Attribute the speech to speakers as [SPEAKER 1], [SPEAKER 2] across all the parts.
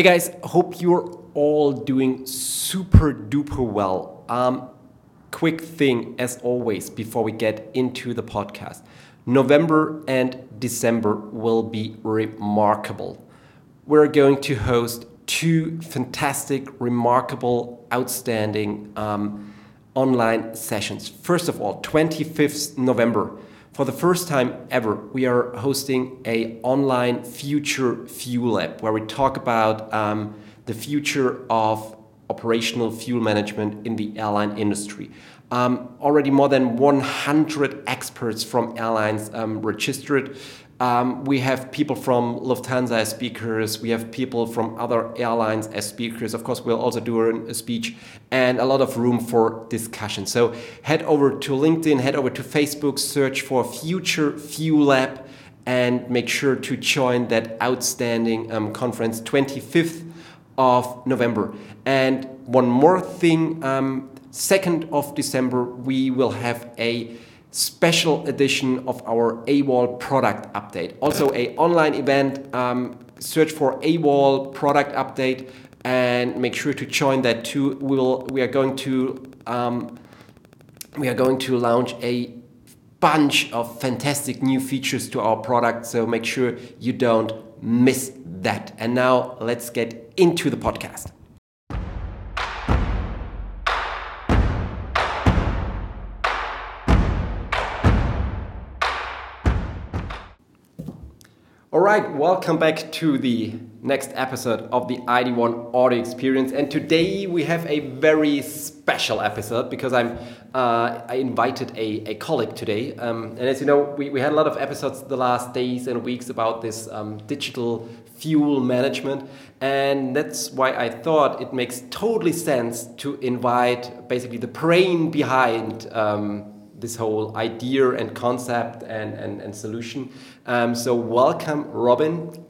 [SPEAKER 1] Hey guys, hope you're all doing super duper well. Um, quick thing, as always, before we get into the podcast November and December will be remarkable. We're going to host two fantastic, remarkable, outstanding um, online sessions. First of all, 25th November. For the first time ever, we are hosting a online future fuel lab where we talk about um, the future of operational fuel management in the airline industry. Um, already more than 100 experts from airlines um, registered. Um, we have people from Lufthansa as speakers. We have people from other airlines as speakers. Of course, we'll also do a speech and a lot of room for discussion. So head over to LinkedIn, head over to Facebook, search for Future Fuel Lab, and make sure to join that outstanding um, conference 25th of November. And one more thing, um, 2nd of December, we will have a special edition of our AWOL product update. Also a online event, um, search for AWOL product update and make sure to join that too. We will, we are going to, um, we are going to launch a bunch of fantastic new features to our product. So make sure you don't miss that. And now let's get into the podcast. All right, welcome back to the next episode of the ID1 Audio Experience. And today we have a very special episode because I'm uh, I invited a, a colleague today. Um, and as you know, we, we had a lot of episodes the last days and weeks about this um, digital fuel management. And that's why I thought it makes totally sense to invite basically the brain behind. Um, this whole idea and concept and, and, and solution. Um, so welcome, Robin.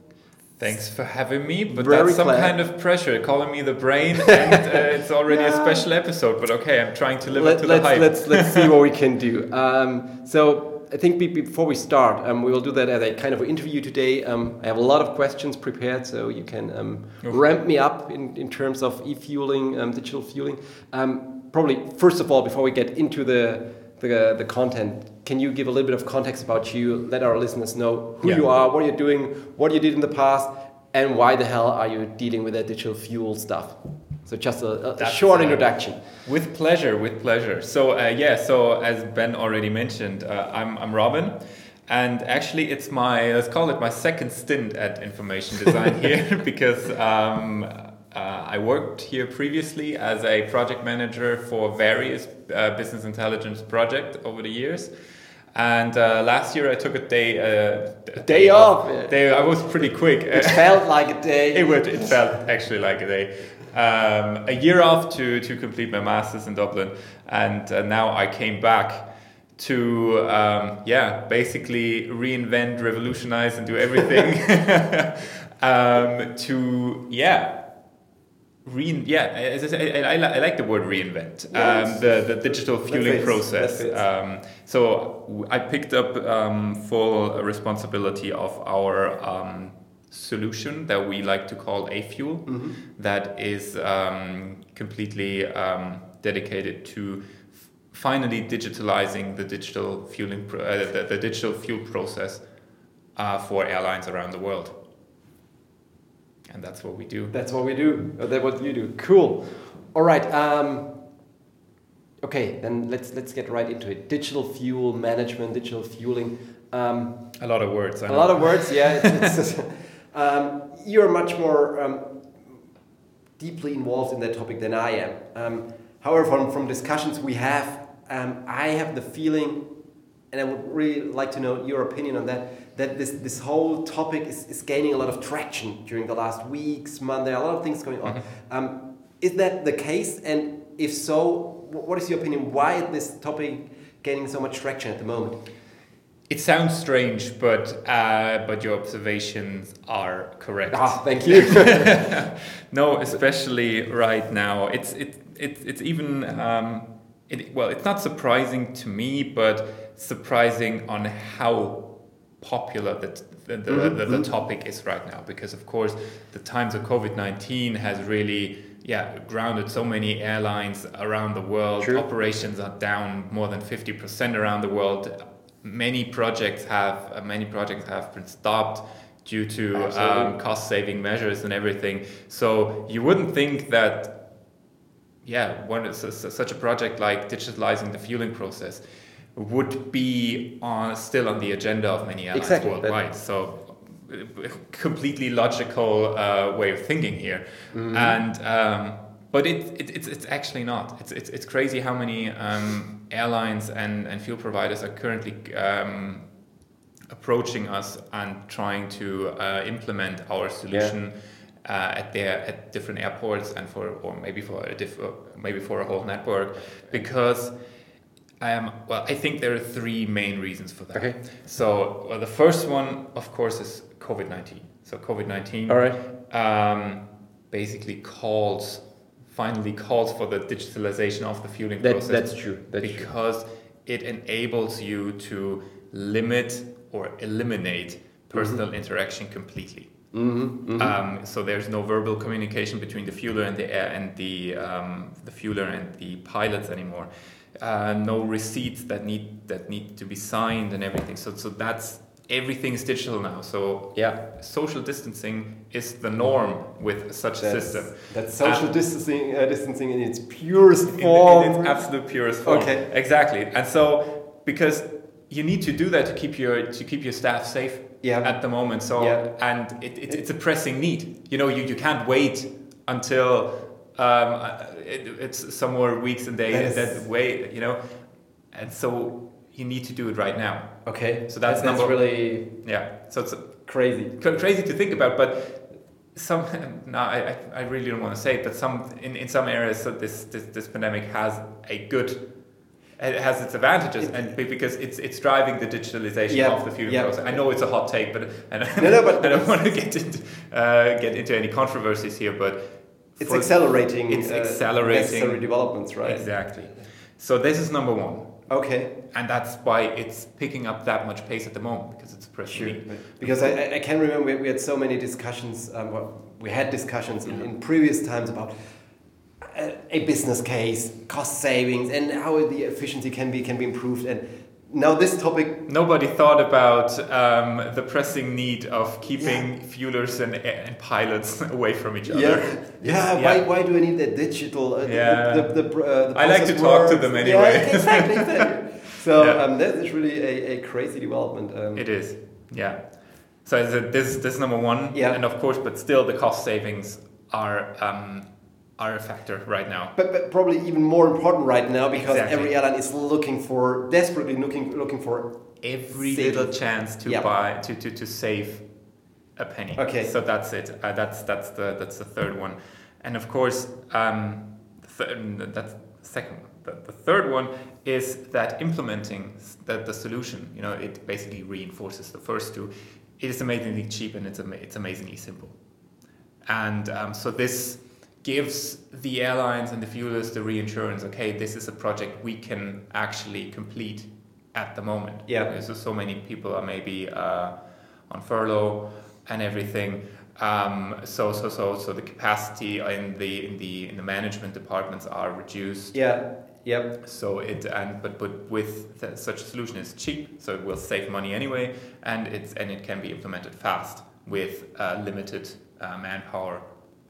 [SPEAKER 2] Thanks for having me, but Very that's some kind of pressure, calling me the brain, and uh, it's already a special episode. But okay, I'm trying to live Let, up to
[SPEAKER 1] let's,
[SPEAKER 2] the hype.
[SPEAKER 1] Let's let's see what we can do. Um, so I think before we start, um, we will do that as a kind of interview today. Um, I have a lot of questions prepared, so you can um, ramp me up in, in terms of e-fueling, um, digital fueling. Um, probably first of all, before we get into the the, the content, can you give a little bit of context about you? Let our listeners know who yeah. you are, what you're doing, what you did in the past, and why the hell are you dealing with that digital fuel stuff? So just a, a short uh, introduction.
[SPEAKER 2] With pleasure, with pleasure. So uh, yeah, so as Ben already mentioned, uh, I'm, I'm Robin. And actually, it's my, let's call it my second stint at information design here because um, uh, I worked here previously as a project manager for various uh, business intelligence projects over the years. And uh, last year I took a day, uh,
[SPEAKER 1] a day off. off.
[SPEAKER 2] Day, I was pretty quick.
[SPEAKER 1] It felt like a day.
[SPEAKER 2] It would. It felt actually like a day. Um, a year off to to complete my masters in Dublin, and uh, now I came back to um, yeah basically reinvent, revolutionize, and do everything. um, to yeah Re yeah, as I, say, I, I, I, like the word reinvent. Um, the the digital fueling process. Um, so I picked up um, full responsibility of our um, solution that we like to call a fuel, mm -hmm. that is um, completely um, dedicated to finally digitalizing the digital fueling uh, the, the, digital fuel process uh, for airlines around the world and that's what we do.
[SPEAKER 1] That's what we do. Oh, that's what you do. Cool. All right. Um, okay, then let's let's get right into it. Digital fuel management, digital fueling. Um,
[SPEAKER 2] a lot of words.
[SPEAKER 1] I a know. A lot of words. Yeah. It's, it's, um, you're much more um, deeply involved in that topic than I am. Um, however, from from discussions we have, um, I have the feeling, and I would really like to know your opinion on that that this, this whole topic is, is gaining a lot of traction during the last weeks, month. There are a lot of things going on. Mm -hmm. um, is that the case? And if so, what is your opinion? Why is this topic gaining so much traction at the moment?
[SPEAKER 2] It sounds strange, but uh, but your observations are correct.
[SPEAKER 1] Ah, thank you.
[SPEAKER 2] no, especially right now, it's it, it it's even um, it, well, it's not surprising to me, but surprising on how popular that the, the, mm-hmm. the, the, mm-hmm. topic is right now because of course the times of covid-19 has really yeah grounded so many airlines around the world True. operations are down more than 50% around the world many projects have uh, many projects have been stopped due to um, cost saving measures and everything so you wouldn't think that yeah, one such a project like digitalizing the fueling process would be on, still on the agenda of many airlines exactly. worldwide. So completely logical uh, way of thinking here, mm-hmm. and um, but it, it, it's it's actually not. It's it's, it's crazy how many um, airlines and, and fuel providers are currently um, approaching us and trying to uh, implement our solution. Yeah uh, at their at different airports and for or maybe for a diff, maybe for a whole network because um, well I think there are three main reasons for that.
[SPEAKER 1] Okay.
[SPEAKER 2] So well, the first one of course is COVID nineteen. So COVID nineteen.
[SPEAKER 1] All right.
[SPEAKER 2] Um, basically calls finally calls for the digitalization of the fueling
[SPEAKER 1] that,
[SPEAKER 2] process.
[SPEAKER 1] That's true. That's
[SPEAKER 2] because
[SPEAKER 1] true.
[SPEAKER 2] it enables you to limit or eliminate personal mm-hmm. interaction completely.
[SPEAKER 1] Mm-hmm, mm-hmm.
[SPEAKER 2] Um, so there's no verbal communication between the fueler and the air and the um, the fueler and the pilots anymore. Uh, no receipts that need that need to be signed and everything. So so that's everything's digital now. So
[SPEAKER 1] yeah,
[SPEAKER 2] social distancing is the norm with such
[SPEAKER 1] that's,
[SPEAKER 2] a system.
[SPEAKER 1] That's social distancing uh, distancing in its purest form.
[SPEAKER 2] In, in its absolute purest form.
[SPEAKER 1] Okay,
[SPEAKER 2] exactly. And so because you need to do that to keep your to keep your staff safe
[SPEAKER 1] yeah.
[SPEAKER 2] at the moment. So
[SPEAKER 1] yeah.
[SPEAKER 2] and it, it, it's a pressing need. You know, you, you can't wait until um, it, it's some more weeks and days that, that wait. You know, and so you need to do it right now.
[SPEAKER 1] Okay.
[SPEAKER 2] So that's,
[SPEAKER 1] that's,
[SPEAKER 2] number,
[SPEAKER 1] really
[SPEAKER 2] yeah. So it's
[SPEAKER 1] crazy
[SPEAKER 2] crazy to think about, but. Some no, I, I really don't want to say it, but some in, in some areas, so this, this this pandemic has a good it has its advantages, and because it's it's driving the digitalization of the fueling
[SPEAKER 1] yep.
[SPEAKER 2] process. I know it's a hot take, but and
[SPEAKER 1] no, no, but
[SPEAKER 2] I don't want to get into uh, get into any controversies here, but
[SPEAKER 1] it's accelerating.
[SPEAKER 2] It's uh, accelerating
[SPEAKER 1] necessary developments, right?
[SPEAKER 2] Exactly. So this is number one.
[SPEAKER 1] Okay.
[SPEAKER 2] And that's why it's picking up that much pace at the moment because it's a sure.
[SPEAKER 1] Because I, I can remember we had so many discussions. Um, well, we had discussions in, in previous times about a business case, cost savings, and how the efficiency can be can be improved. And now this topic,
[SPEAKER 2] nobody thought about um, the pressing need of keeping yeah. fuelers and, and, pilots away from each other.
[SPEAKER 1] Yeah, yeah. yeah. Why, why do I need that digital? Uh,
[SPEAKER 2] yeah.
[SPEAKER 1] The, the, the, uh, the
[SPEAKER 2] I like to talk to them anyway.
[SPEAKER 1] Yeah, exactly. exactly. so yeah. um, that is really a, a crazy development. Um,
[SPEAKER 2] it is. Yeah. So this this is number one.
[SPEAKER 1] Yeah.
[SPEAKER 2] And of course, but still the cost savings are um, are a factor right now.
[SPEAKER 1] But, but probably even more important right now because
[SPEAKER 2] exactly.
[SPEAKER 1] every airline is looking for desperately looking looking for
[SPEAKER 2] every saving. little chance to yep. buy to, to, to save a penny.
[SPEAKER 1] Okay.
[SPEAKER 2] So that's it. Uh, that's that's the that's the third one, and of course um, the th- that's the second one. The, the third one is that implementing the, the solution, you know, it basically reinforces the first two. It is amazingly cheap and it's, ama- it's amazingly simple. And um, so this gives the airlines and the fuelers the reinsurance okay this is a project we can actually complete at the moment.
[SPEAKER 1] Yeah.
[SPEAKER 2] So so many people are maybe uh, on furlough and everything. Um, so so so so the capacity in the in the in the management departments are reduced.
[SPEAKER 1] Yeah. Yep.
[SPEAKER 2] So it and but but with the, such a solution is cheap, so it will save money anyway, and it's and it can be implemented fast with uh, limited uh, manpower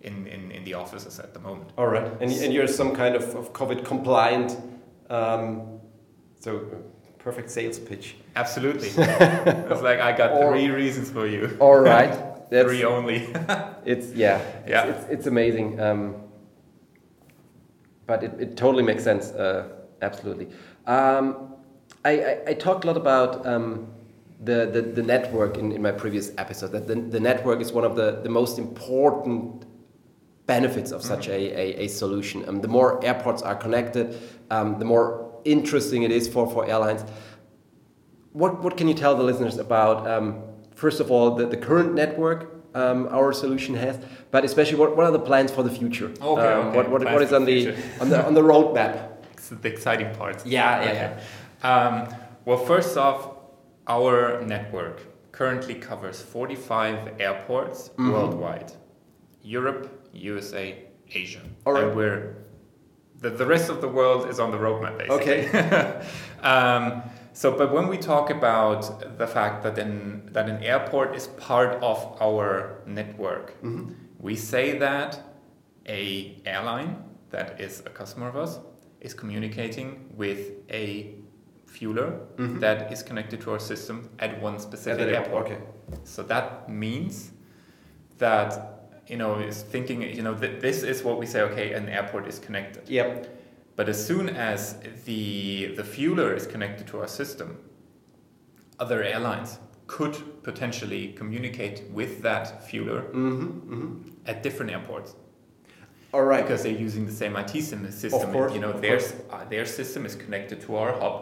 [SPEAKER 2] in, in, in the offices at the moment.
[SPEAKER 1] All right, and, and you're some kind of, of COVID compliant, um, so perfect sales pitch.
[SPEAKER 2] Absolutely. it's like I got or, three reasons for you.
[SPEAKER 1] All right,
[SPEAKER 2] That's, three only.
[SPEAKER 1] it's yeah,
[SPEAKER 2] yeah,
[SPEAKER 1] it's, it's, it's amazing. Um, but it, it totally makes sense. Uh, absolutely. Um, I, I, I, talked a lot about um, the, the, the network in, in my previous episode. That the, the network is one of the, the most important benefits of such a, a, a solution. Um, the more airports are connected, um, the more interesting it is for, for airlines. What, what can you tell the listeners about, um, first of all, the, the current network um, our solution has, but especially what, what are the plans for the future?
[SPEAKER 2] Okay, um, okay.
[SPEAKER 1] What, what, what is on the, on the, on the roadmap?
[SPEAKER 2] It's the exciting part.
[SPEAKER 1] Yeah, yeah.
[SPEAKER 2] Okay. Um, well, first off, our network currently covers 45 airports
[SPEAKER 1] Mhm.
[SPEAKER 2] worldwide Europe, USA, Asia.
[SPEAKER 1] All right.
[SPEAKER 2] And we're, the, the rest of the world is on the roadmap, basically. um, so, but when we talk about the fact that, an that an airport is part of our network,
[SPEAKER 1] Mhm.
[SPEAKER 2] we say that a airline that is a customer of us is communicating with a fueler
[SPEAKER 1] Mhm.
[SPEAKER 2] that is connected to our system at one
[SPEAKER 1] At
[SPEAKER 2] specific airport.
[SPEAKER 1] Okay.
[SPEAKER 2] So that means that you know is thinking you know th- this is what we say. Okay, an airport is connected.
[SPEAKER 1] Yep.
[SPEAKER 2] But as soon as the the fueler is connected to our system, other airlines could potentially communicate with that fueler
[SPEAKER 1] Mm-hmm. Mm-hmm.
[SPEAKER 2] at different airports
[SPEAKER 1] All right.
[SPEAKER 2] because they're using the same IT system.
[SPEAKER 1] course,
[SPEAKER 2] you know,
[SPEAKER 1] of
[SPEAKER 2] their uh, their system is connected to our hub.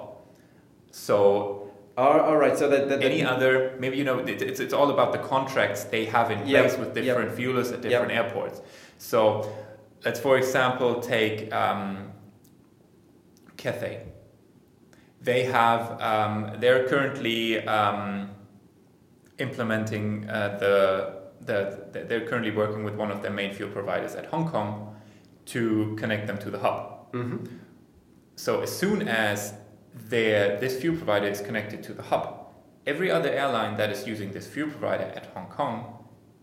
[SPEAKER 2] So
[SPEAKER 1] all, all right. So that, that, that
[SPEAKER 2] any other maybe you know it, it's, it's all about the contracts they have in
[SPEAKER 1] Yep,
[SPEAKER 2] place with
[SPEAKER 1] yep.
[SPEAKER 2] different fuelers at different airports so let's for example take um, Cathay they have um, they're currently um, implementing uh, the, the the- they're currently working with one of their main fuel providers at Hong Kong to connect them to the hub
[SPEAKER 1] Mhm.
[SPEAKER 2] so as soon as their, this fuel provider is connected to the hub, every other airline that is using this fuel provider at Hong Kong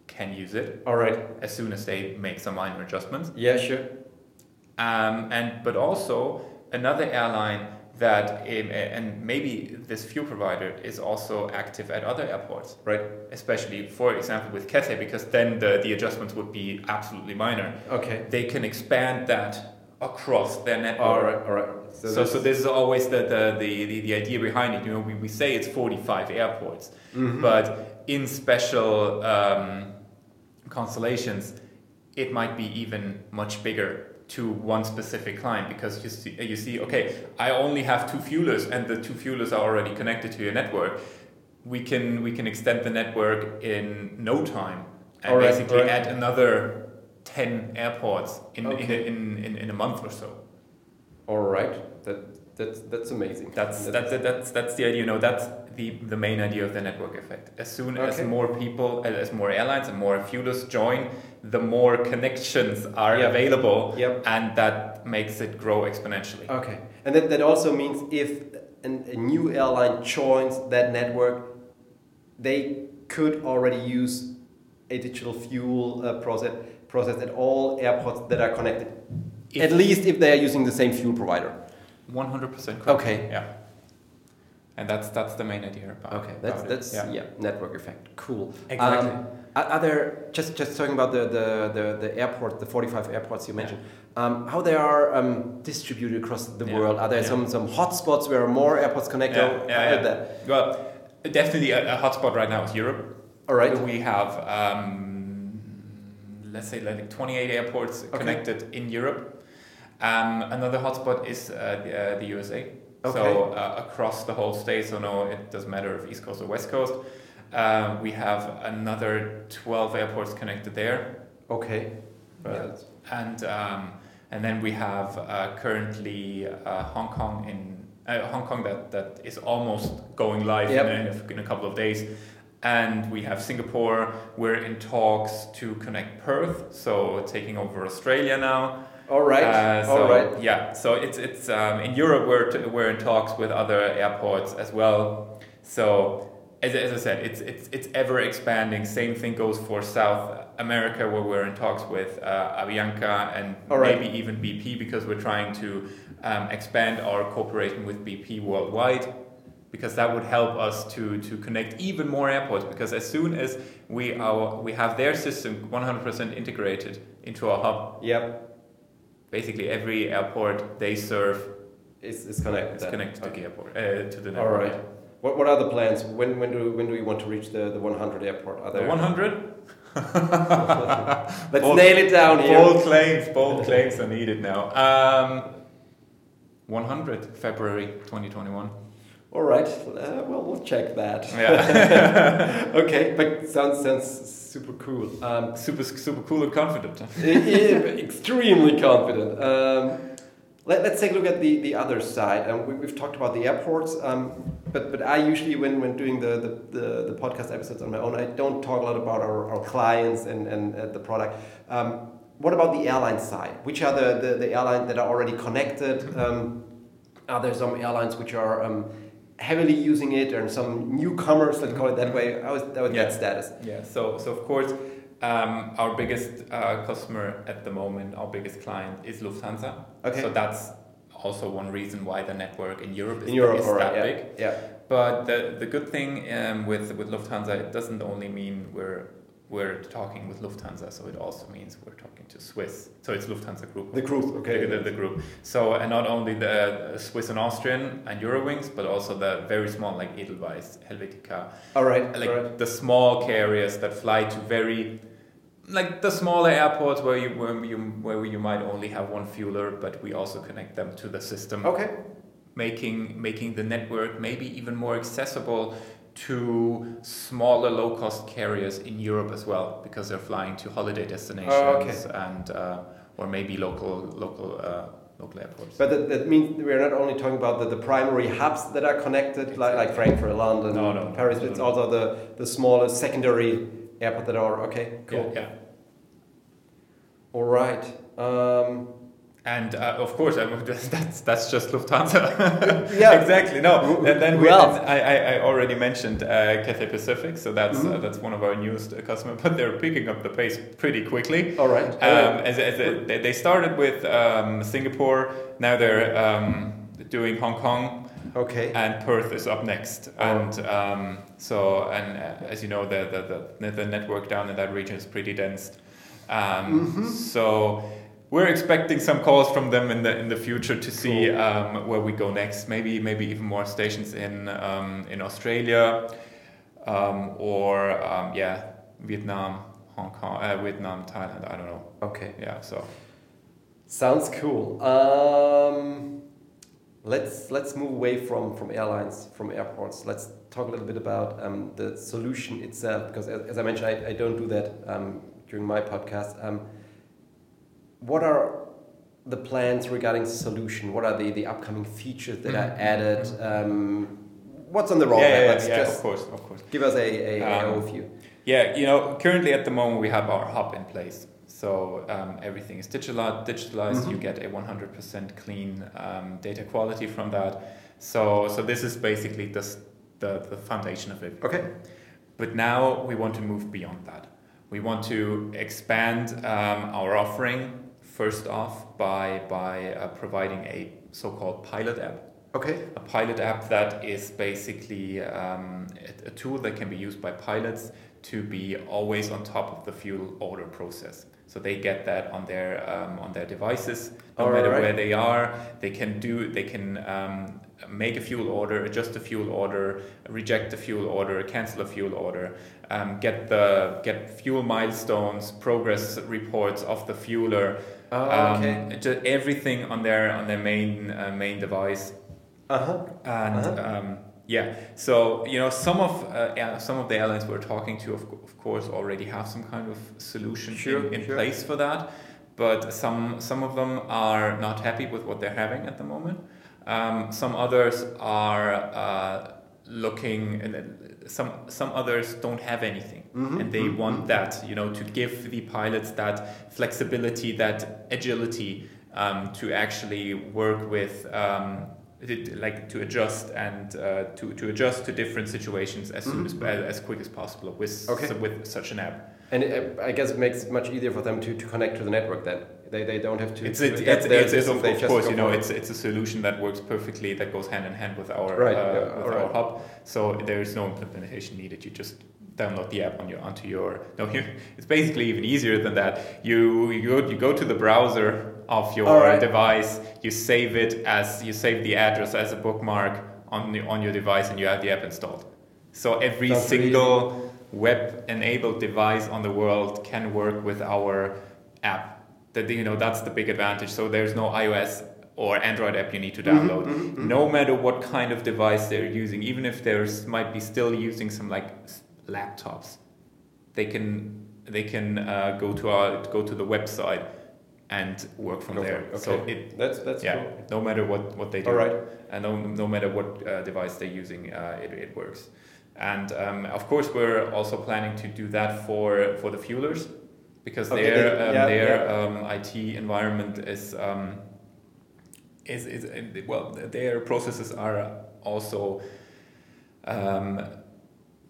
[SPEAKER 2] can use it
[SPEAKER 1] All right.
[SPEAKER 2] as soon as they make some minor adjustments.
[SPEAKER 1] Yeah. Sure.
[SPEAKER 2] Um, and but also another airline that um, and maybe this fuel provider is also active at other airports,
[SPEAKER 1] Right.
[SPEAKER 2] especially for example with Cathay, because then the, the adjustments would be absolutely minor.
[SPEAKER 1] Okay.
[SPEAKER 2] They can expand that across their network.
[SPEAKER 1] All right. All right.
[SPEAKER 2] So,
[SPEAKER 1] this-
[SPEAKER 2] so this is always the, the, the, the, idea behind it. You know, we, we say it's 45 airports,
[SPEAKER 1] Mhm.
[SPEAKER 2] but in special um, constellations, it might be even much bigger to one specific client because you see, you see, okay, I only have two fuelers and the two fuelers are already connected to your network. We can, we can extend the network in no time and
[SPEAKER 1] All
[SPEAKER 2] basically
[SPEAKER 1] all right.
[SPEAKER 2] add another 10 airports in,
[SPEAKER 1] Okay.
[SPEAKER 2] in, in, in, in a month or so.
[SPEAKER 1] All right. That that's that's amazing.
[SPEAKER 2] That's
[SPEAKER 1] That-
[SPEAKER 2] that's that's that's the idea. You know, that's the the main idea of the network effect. As soon as more people, uh, as more airlines and more fuelers join, the more connections are
[SPEAKER 1] Yep.
[SPEAKER 2] available,
[SPEAKER 1] Yep.
[SPEAKER 2] and that makes it grow exponentially.
[SPEAKER 1] Okay. And that, that also means if an, a new airline joins that network, they could already use a digital fuel uh, process process at all airports that are connected. At least if they are using the same fuel provider.
[SPEAKER 2] One hundred percent.
[SPEAKER 1] Okay.
[SPEAKER 2] Yeah. And that's that's the main idea about.
[SPEAKER 1] Okay, that's
[SPEAKER 2] about
[SPEAKER 1] that's yeah. network effect. Cool.
[SPEAKER 2] Exactly.
[SPEAKER 1] Um, are, there just just talking about the the the, the airport, the forty five airports you mentioned, um, how they are um, distributed across the
[SPEAKER 2] Yeah,
[SPEAKER 1] world? Are there
[SPEAKER 2] yeah.
[SPEAKER 1] some some hotspots where more airports connect?
[SPEAKER 2] Yeah,
[SPEAKER 1] Or
[SPEAKER 2] yeah,
[SPEAKER 1] how
[SPEAKER 2] yeah.
[SPEAKER 1] that?
[SPEAKER 2] Well, definitely a, a hotspot right now is Europe.
[SPEAKER 1] All right.
[SPEAKER 2] We have, um, let's say, like 28 airports
[SPEAKER 1] Okay.
[SPEAKER 2] connected in Europe. Um, another hotspot is uh, the, uh, the USA.
[SPEAKER 1] Okay.
[SPEAKER 2] So uh, across the whole state, so no, it doesn't matter if East Coast or West Coast. Um, we have another 12 airports connected there.
[SPEAKER 1] Okay.
[SPEAKER 2] Yeah. And um, and then we have uh, currently uh, Hong Kong in uh, Hong Kong that, that is almost going live
[SPEAKER 1] Yep.
[SPEAKER 2] in, a, in a couple of days. And we have Singapore. We're in talks to connect Perth, so taking over Australia now.
[SPEAKER 1] All right.
[SPEAKER 2] Uh, so,
[SPEAKER 1] All right.
[SPEAKER 2] Yeah. So it's it's um, in Europe. We're we're in talks with other airports as well. So as, as I said, it's it's it's ever expanding. Same thing goes for South America, where we're in talks with uh, Avianca and
[SPEAKER 1] right.
[SPEAKER 2] maybe even BP because we're trying to um, expand our cooperation with BP worldwide. Because that would help us to, to connect even more airports. Because as soon as we are we have their system 100% integrated into our hub,
[SPEAKER 1] Yep.
[SPEAKER 2] basically every airport they serve
[SPEAKER 1] It's, it's connected.
[SPEAKER 2] is connected to
[SPEAKER 1] Okay.
[SPEAKER 2] the airport uh, to the network.
[SPEAKER 1] all right What, what are the plans? When when do when do we want to reach the, the 100 airport? Are there
[SPEAKER 2] 100
[SPEAKER 1] Let's
[SPEAKER 2] Bold-
[SPEAKER 1] nail it down here.
[SPEAKER 2] bold claims, bold claims are needed now. Um, 100 February 2021.
[SPEAKER 1] All right. Uh, well, we'll check that.
[SPEAKER 2] Yeah,
[SPEAKER 1] okay, but sounds sounds super cool. Um,
[SPEAKER 2] super super cool and confident.
[SPEAKER 1] extremely confident. Um, let, us take a look at the, the other side. Um, we, have talked about the airports, um, but but I usually when, when doing the, the, the, the, podcast episodes on my own, I don't talk a lot about our, our clients and, and uh, the product. Um, what about the airline side? Which are the, the, the airlines that are already connected? Um, are there some airlines which are um, heavily using it, or some newcomers, let's call it that way? How is that, yeah. that status?
[SPEAKER 2] Yeah. So so of course um, our biggest uh, customer at the moment, our biggest client is Lufthansa. Okay. So that's also one reason why the network in Europe is, in Europe, is that yeah. big.
[SPEAKER 1] Yeah.
[SPEAKER 2] But the, the good thing um, with with Lufthansa, it doesn't only mean we're we're talking with Lufthansa, so it also means we're talking to Swiss. So it's Lufthansa Group.
[SPEAKER 1] The group, okay.
[SPEAKER 2] The, the, the, group. So and not only the uh, Swiss and Austrian and Eurowings, but also the very small like Edelweiss, Helvetica.
[SPEAKER 1] All right.
[SPEAKER 2] Like
[SPEAKER 1] all right.
[SPEAKER 2] the small carriers that fly to very like the smaller airports where you where you where you might only have one fueler, but we also connect them to the system.
[SPEAKER 1] Okay.
[SPEAKER 2] Making making the network maybe even more accessible to smaller low cost carriers in Europe as well because they're flying to holiday destinations oh, okay. and uh, or maybe local local uh, local airports.
[SPEAKER 1] But that, that, means we're not only talking about the, the primary hubs that are connected exactly. like, like Frankfurt, London, no, no, Paris, no, it's also the, the smallest secondary airport that are okay, cool.
[SPEAKER 2] Yeah. yeah.
[SPEAKER 1] All right. Um,
[SPEAKER 2] and uh, of course, I mean, that's that's just Lufthansa. yeah, exactly. No, and then we, well. I, I already mentioned uh, Cathay Pacific, so that's mm-hmm. uh, that's one of our newest customers. But they're picking up the pace pretty quickly.
[SPEAKER 1] All right.
[SPEAKER 2] Um, as, as a, they started with um, Singapore, now they're um, doing Hong Kong.
[SPEAKER 1] Okay.
[SPEAKER 2] And Perth is up next, oh. and um, so and uh, as you know, the, the the network down in that region is pretty dense. Um, mm-hmm. So we're expecting some calls from them in the in the future to see cool. um, where we go next. Maybe maybe even more stations in um, in Australia um, or um, yeah Vietnam, Hong Kong, uh, Vietnam, Thailand. I don't know.
[SPEAKER 1] Okay.
[SPEAKER 2] Yeah. So
[SPEAKER 1] sounds cool. Um, let's let's move away from from airlines, from airports. Let's talk a little bit about um, the solution itself because as, as I mentioned, I, I don't do that during my podcast what are the plans regarding the solution? What are the, the upcoming features that are mm-hmm. added?
[SPEAKER 2] Mm-hmm.
[SPEAKER 1] Um, what's on the roadmap?
[SPEAKER 2] Yeah, yeah, yeah of course, of course.
[SPEAKER 1] Give us a, a, um, overview.
[SPEAKER 2] Yeah, you know, currently at the moment we have our hub in place. So um, everything is digitalized. digitalized. Mm-hmm. You get a 100% clean um, data quality from that. So, so this is basically the, the, the foundation of it.
[SPEAKER 1] Okay.
[SPEAKER 2] But now we want to move beyond that. We want to expand um, our offering first off by, by uh, providing a so-called pilot app.
[SPEAKER 1] Okay.
[SPEAKER 2] A pilot app that is basically um, a, a, tool that can be used by pilots to be always on top of the fuel order process. So they get that on their um, on their devices, no All matter right. where they are. They can do they can um, make a fuel order, adjust a fuel order, reject a fuel order, cancel a fuel order, um, get the get fuel milestones, progress reports of the fueler,
[SPEAKER 1] Oh, um, okay.
[SPEAKER 2] just everything on their on their main uh, main device.
[SPEAKER 1] Uh-huh.
[SPEAKER 2] And uh-huh. Um, yeah, so you know some of uh, some of the airlines we're talking to, of, of course, already have some kind of solution
[SPEAKER 1] sure,
[SPEAKER 2] in, in
[SPEAKER 1] sure.
[SPEAKER 2] place for that. But some some of them are not happy with what they're having at the moment. Um, some others are uh, looking and some some others don't have anything mm-hmm. and they mm-hmm. want that you know to give the pilots that flexibility that agility um, to actually work with um, like to adjust and uh, to, to adjust to different situations as mm-hmm. soon as, as quick as possible with okay. with such an app
[SPEAKER 1] and it, I guess it makes it much easier for them to, to connect to the network then they, they don't have to.
[SPEAKER 2] It's a, it's, it's, it's of, of course you know it's it's a solution that works perfectly that goes hand in hand with our
[SPEAKER 1] right,
[SPEAKER 2] uh,
[SPEAKER 1] yeah,
[SPEAKER 2] with our hub. So there is no implementation needed. You just download the app on your onto your no here it's basically even easier than that. You you go you go to the browser of your right. device. You save it as you save the address as a bookmark on the, on your device, and you have the app installed. So every That's single web enabled device on the world can work with our app that you know that's the big advantage. So there's no iOS or Android app you need to mm-hmm, download. Mm-hmm, mm-hmm. No matter what kind of device they're using, even if there's might be still using some like laptops, they can they can uh, go to our go to the website, and work from
[SPEAKER 1] Go
[SPEAKER 2] there.
[SPEAKER 1] Okay.
[SPEAKER 2] So it
[SPEAKER 1] That's that's
[SPEAKER 2] yeah,
[SPEAKER 1] cool.
[SPEAKER 2] no matter what what they do,
[SPEAKER 1] All right.
[SPEAKER 2] and no, no matter what uh, device they're using, uh, it, it works. And um, of course, we're also planning to do that for for the fuelers, because
[SPEAKER 1] Okay,
[SPEAKER 2] their
[SPEAKER 1] they-
[SPEAKER 2] um,
[SPEAKER 1] yeah,
[SPEAKER 2] their
[SPEAKER 1] yeah.
[SPEAKER 2] Um, IT environment is. Um, is, is well, their processes are also um,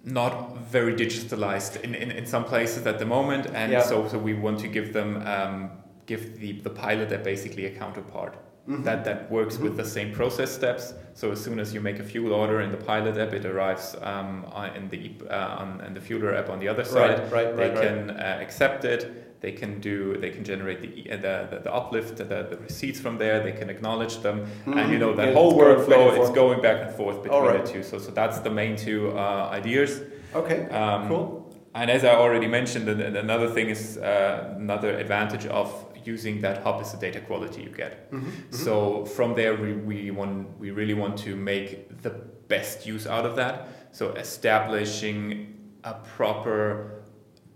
[SPEAKER 2] not very digitalized in, in, in some places at the moment, and
[SPEAKER 1] Yeah.
[SPEAKER 2] so so we want to give them um, give the, the pilot a basically a counterpart
[SPEAKER 1] Mhm.
[SPEAKER 2] that that works with
[SPEAKER 1] Mhm.
[SPEAKER 2] the same process steps. So as soon as you make a fuel order in the pilot app, it arrives um, on, in the uh, on in the fueler app on the other side.
[SPEAKER 1] Right, right,
[SPEAKER 2] They
[SPEAKER 1] right, right.
[SPEAKER 2] can uh, accept it. They can do. They can generate the the, the, the uplift, the, the receipts from there. They can acknowledge them, and you know that
[SPEAKER 1] Mhm.
[SPEAKER 2] whole
[SPEAKER 1] It's going back
[SPEAKER 2] workflow is going back and forth between
[SPEAKER 1] Alright.
[SPEAKER 2] the two. So so that's the main two uh, ideas.
[SPEAKER 1] Okay.
[SPEAKER 2] Um,
[SPEAKER 1] cool.
[SPEAKER 2] And as I already mentioned, an- an- another thing is uh, another advantage of using that hub is the data quality you get.
[SPEAKER 1] Mhm, mhm.
[SPEAKER 2] So from there, we, we want we really want to make the best use out of that. So establishing a proper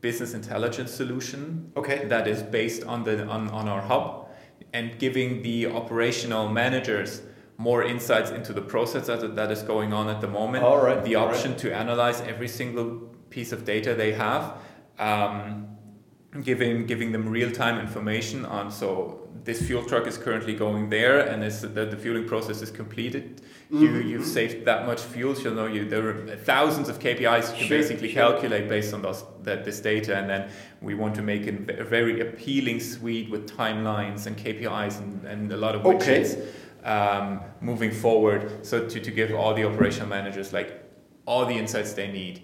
[SPEAKER 2] business intelligence solution
[SPEAKER 1] Okay.
[SPEAKER 2] that is based on the on, on our hub and giving the operational managers more insights into the process that, that is going on at the moment
[SPEAKER 1] All right,
[SPEAKER 2] the
[SPEAKER 1] right.
[SPEAKER 2] option to analyze every single piece of data they have um, giving giving them real-time information on so this fuel truck is currently going there and is the, the fueling process is completed you
[SPEAKER 1] Mhm,
[SPEAKER 2] you've
[SPEAKER 1] mhm.
[SPEAKER 2] saved that much fuel so you know you there are thousands of KPIs you can
[SPEAKER 1] Sure,
[SPEAKER 2] basically
[SPEAKER 1] sure.
[SPEAKER 2] calculate based on those that this data and then we want to make a very appealing suite with timelines and KPIs and, and a lot of
[SPEAKER 1] Okay.
[SPEAKER 2] widgets um, moving forward so to, to give all the operational managers like all the insights they need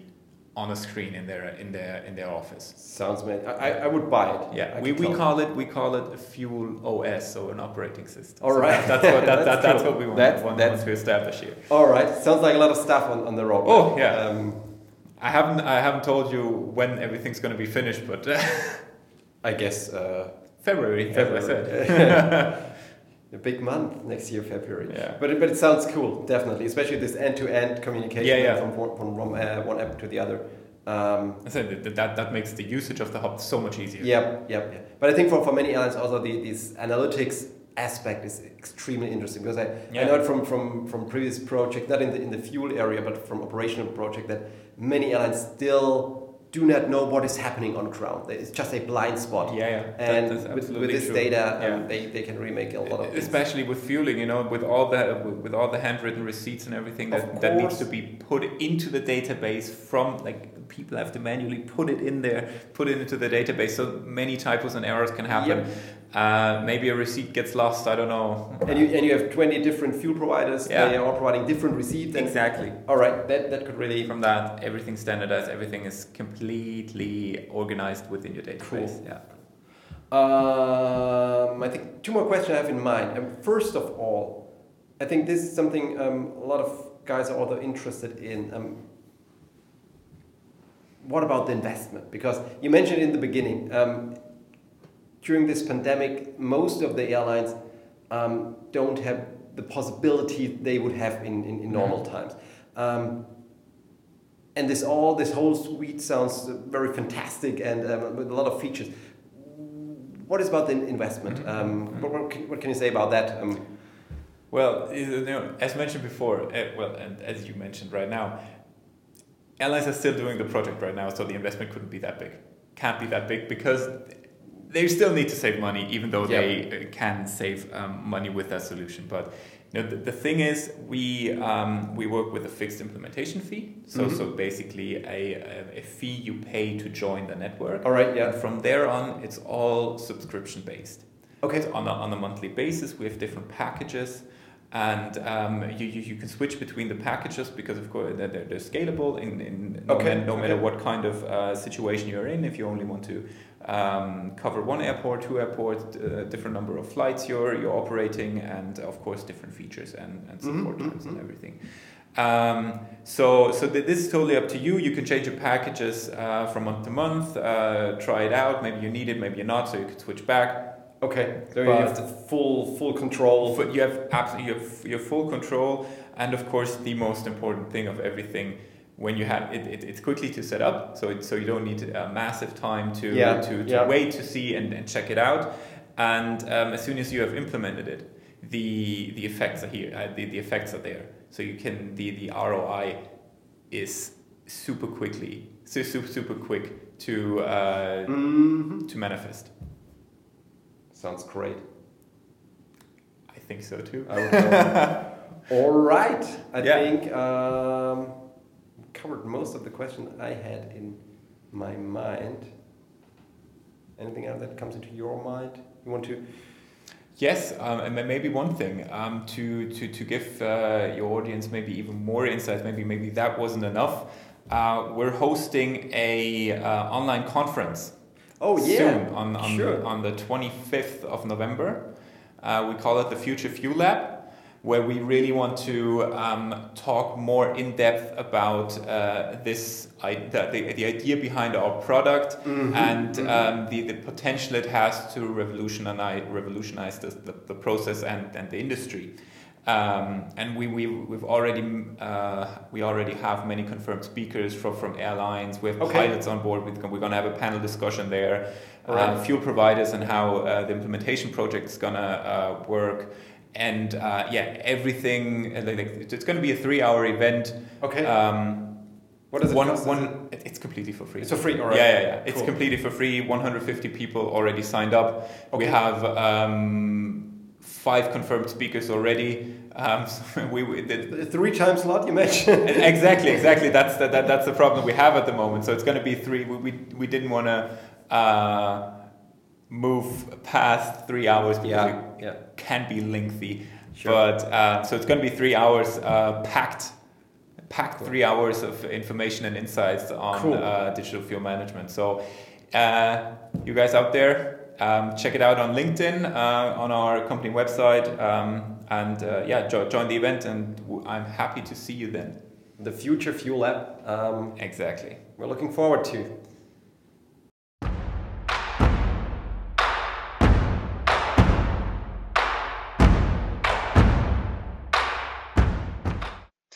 [SPEAKER 2] on a screen in their in their in their office
[SPEAKER 1] Sounds man. I, I- would buy it.
[SPEAKER 2] yeah
[SPEAKER 1] I
[SPEAKER 2] we, we call it we call it a fuel OS so an operating system
[SPEAKER 1] All
[SPEAKER 2] So
[SPEAKER 1] right.
[SPEAKER 2] that- that's what that, that,
[SPEAKER 1] That's
[SPEAKER 2] that's what we want,
[SPEAKER 1] That's-
[SPEAKER 2] want,
[SPEAKER 1] that's-
[SPEAKER 2] want to establish here
[SPEAKER 1] All right. Sounds like a lot of stuff on, on the road.
[SPEAKER 2] Oh, yeah.
[SPEAKER 1] Um,
[SPEAKER 2] I haven't I haven't told you when everything's going to be finished but
[SPEAKER 1] I guess uh,
[SPEAKER 2] February, as I said
[SPEAKER 1] February. a big month next year, February.
[SPEAKER 2] Yeah.
[SPEAKER 1] But it, but it sounds cool, definitely, especially this end-to-end communication
[SPEAKER 2] Yeah, yeah.
[SPEAKER 1] from one from uh, one app to the other. Um,
[SPEAKER 2] I said that, that that makes the usage of the hub so much easier
[SPEAKER 1] Yep, yep, yep. But I think for, for many airlines also the this analytics aspect is extremely interesting because I, I know it from, from, from previous project, not in the in the fuel area, but from operational project that many airlines still do not know what is happening on ground. It's just a blind spot.
[SPEAKER 2] yeah yeah
[SPEAKER 1] And
[SPEAKER 2] that's
[SPEAKER 1] with, with this
[SPEAKER 2] true.
[SPEAKER 1] data,
[SPEAKER 2] Yeah.
[SPEAKER 1] um, they, they can remake a lot of things.
[SPEAKER 2] especially with fueling you know with all the with, with all the handwritten receipts and everything that, that needs to be put into the database from like people have to manually put it in there put it into the database so many typos and errors can happen uh, maybe a receipt gets lost i don't know
[SPEAKER 1] And you, and you have 20 different fuel providers,
[SPEAKER 2] Yeah.
[SPEAKER 1] they are all providing different receipts.
[SPEAKER 2] Exactly
[SPEAKER 1] All right, that, that could really.
[SPEAKER 2] from that everything standardized everything is completely organized within your database
[SPEAKER 1] Cool.
[SPEAKER 2] yeah
[SPEAKER 1] Um, I think two more questions I have in mind. Um, first of all, I think this is something um, a lot of guys are also interested in. Um, what about the investment? Because you mentioned in the beginning, um, during this pandemic, most of the airlines um, don't have the possibility they would have in, in, in normal times. And this all this whole suite sounds very fantastic and um, with a lot of features. What is about the investment? Um, what, what, can, what can you say about that? Um,
[SPEAKER 2] Well, you know, as mentioned before, uh, well, and as you mentioned right now, airlines are still doing the project right now, so the investment couldn't be that big. Can't be that big because they still need to save money, even though they uh, can save um, money with that solution. But you know, the, the thing is, we um, we work with a fixed implementation fee. So
[SPEAKER 1] Mhm.
[SPEAKER 2] so basically a, a, a fee you pay to join the network.
[SPEAKER 1] all right, yeah.
[SPEAKER 2] And from there on, it's all subscription based.
[SPEAKER 1] Okay.
[SPEAKER 2] So on a, on a monthly basis, we have different packages, and um, you, you, you can switch between the packages because, of course, they're, they're scalable in, in no,
[SPEAKER 1] Okay,
[SPEAKER 2] no matter what kind of uh, situation you're in. If you only want to um, cover one airport, two airports, uh, different number of flights you're, you're operating, and of course, different features and, and
[SPEAKER 1] Mhm,
[SPEAKER 2] support times and
[SPEAKER 1] mhm.
[SPEAKER 2] everything. Um, so, so th- this is totally up to you. You can change your packages uh, from month to month. Uh, try it out. Maybe you need it, maybe you're not. So you could switch back.
[SPEAKER 1] Okay. So you have the full full control.
[SPEAKER 2] You have absolutely you have, you have full control, and of course, the most important thing of everything. When you have it, it it's quickly to set up, so it, so you don't need a massive time to
[SPEAKER 1] Yeah,
[SPEAKER 2] to, to
[SPEAKER 1] yeah.
[SPEAKER 2] wait to see and, and check it out. and um, as soon as you have implemented it, the the effects are here. Uh, the, the effects are there. So you can the the ROI is super quickly, so super super quick to uh,
[SPEAKER 1] Mm-hmm.
[SPEAKER 2] to manifest.
[SPEAKER 1] Sounds great.
[SPEAKER 2] I think so too.
[SPEAKER 1] I. All right. I
[SPEAKER 2] Yeah.
[SPEAKER 1] think um, covered most of the questions I had in my mind. Anything else that comes into your mind? You want to?
[SPEAKER 2] Yes, um, and maybe one thing um, to to to give uh, your audience maybe even more insights. Maybe maybe that wasn't enough. Uh, we're hosting a uh, online conference.
[SPEAKER 1] Oh yeah.
[SPEAKER 2] soon on on,
[SPEAKER 1] sure.
[SPEAKER 2] on the twenty fifth of November. Uh, we call it the Future Fuel Lab, where we really want to um, talk more in depth about uh, this the, the, idea behind our product
[SPEAKER 1] Mhm,
[SPEAKER 2] and
[SPEAKER 1] mhm.
[SPEAKER 2] um, the, the potential it has to revolutionize revolutionize the, the, the process and, and the industry. Um, and we, we, we've already uh, we already have many confirmed speakers from, from airlines. We have
[SPEAKER 1] Okay.
[SPEAKER 2] pilots on board. We're going to have a panel discussion there.
[SPEAKER 1] Alright.
[SPEAKER 2] Uh, fuel providers and how uh, the implementation project is gonna uh, work. And uh, yeah, everything. uh, Like, like, it's going to be a three-hour event.
[SPEAKER 1] Okay.
[SPEAKER 2] Um,
[SPEAKER 1] what does it
[SPEAKER 2] one,
[SPEAKER 1] cost? Is
[SPEAKER 2] one, it- it's completely for free.
[SPEAKER 1] It's for free, all right.
[SPEAKER 2] Yeah, yeah, yeah. It's completely for free. 150 people already signed up. We have um, five confirmed speakers already. Um, so we, we
[SPEAKER 1] The three times slot you mentioned.
[SPEAKER 2] exactly, exactly. That's the, that, that's the problem we have at the moment. So it's going to be three. We, we, we didn't want to uh, move past three hours because
[SPEAKER 1] Yeah,
[SPEAKER 2] it
[SPEAKER 1] yeah.
[SPEAKER 2] can be lengthy.
[SPEAKER 1] Sure.
[SPEAKER 2] But uh, so it's going to be three hours uh, packed, packed three hours of information and insights on
[SPEAKER 1] Cool.
[SPEAKER 2] uh, digital fuel management. So uh, you guys out there. Um, check it out on LinkedIn, uh, on our company website, um, and uh, yeah, jo- join the event. And w- I'm happy to see you then.
[SPEAKER 1] The Future Fuel Lab. Um,
[SPEAKER 2] Exactly.
[SPEAKER 1] we're looking forward to.